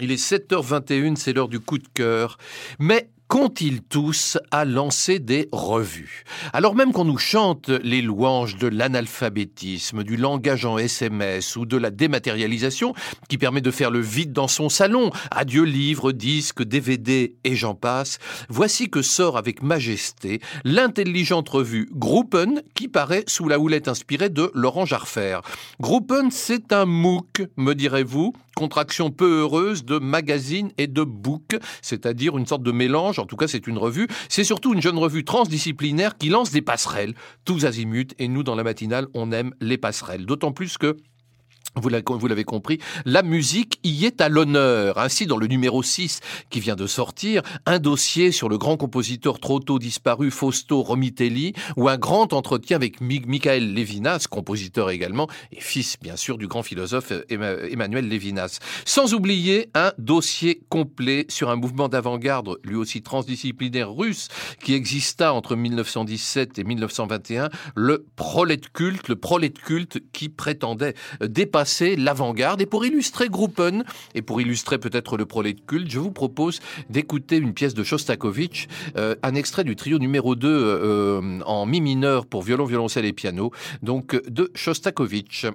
Il est 7h21, c'est l'heure du coup de cœur. Qu'ont-ils tous à lancer des revues? Alors même qu'on nous chante les louanges de l'analphabétisme, du langage en SMS ou de la dématérialisation qui permet de faire le vide dans son salon, adieu livres, disques, DVD et j'en passe, voici que sort avec majesté l'intelligente revue Gruppen qui paraît sous la houlette inspirée de Laurent Jarfer. Gruppen, c'est un MOOC, me direz-vous, contraction peu heureuse de magazine et de book, c'est-à-dire une sorte de mélange en tout cas c'est une revue, c'est surtout une jeune revue transdisciplinaire qui lance des passerelles, tous azimuts, et nous dans la matinale on aime les passerelles, d'autant plus que vous l'avez compris, la musique y est à l'honneur. Ainsi, dans le numéro 6 qui vient de sortir, un dossier sur le grand compositeur trop tôt disparu Fausto Romitelli, ou un grand entretien avec Michael Levinas, compositeur également, et fils bien sûr du grand philosophe Emmanuel Levinas. Sans oublier un dossier complet sur un mouvement d'avant-garde, lui aussi transdisciplinaire russe, qui exista entre 1917 et 1921, le prolet culte, le prolet culte qui prétendait dépasser l'avant-garde. Et pour illustrer Gruppen, et pour illustrer peut-être le prolet de culte, je vous propose d'écouter une pièce de Shostakovich, euh, un extrait du trio numéro 2 euh, en mi mineur pour violon, violoncelle et piano, donc de Shostakovich.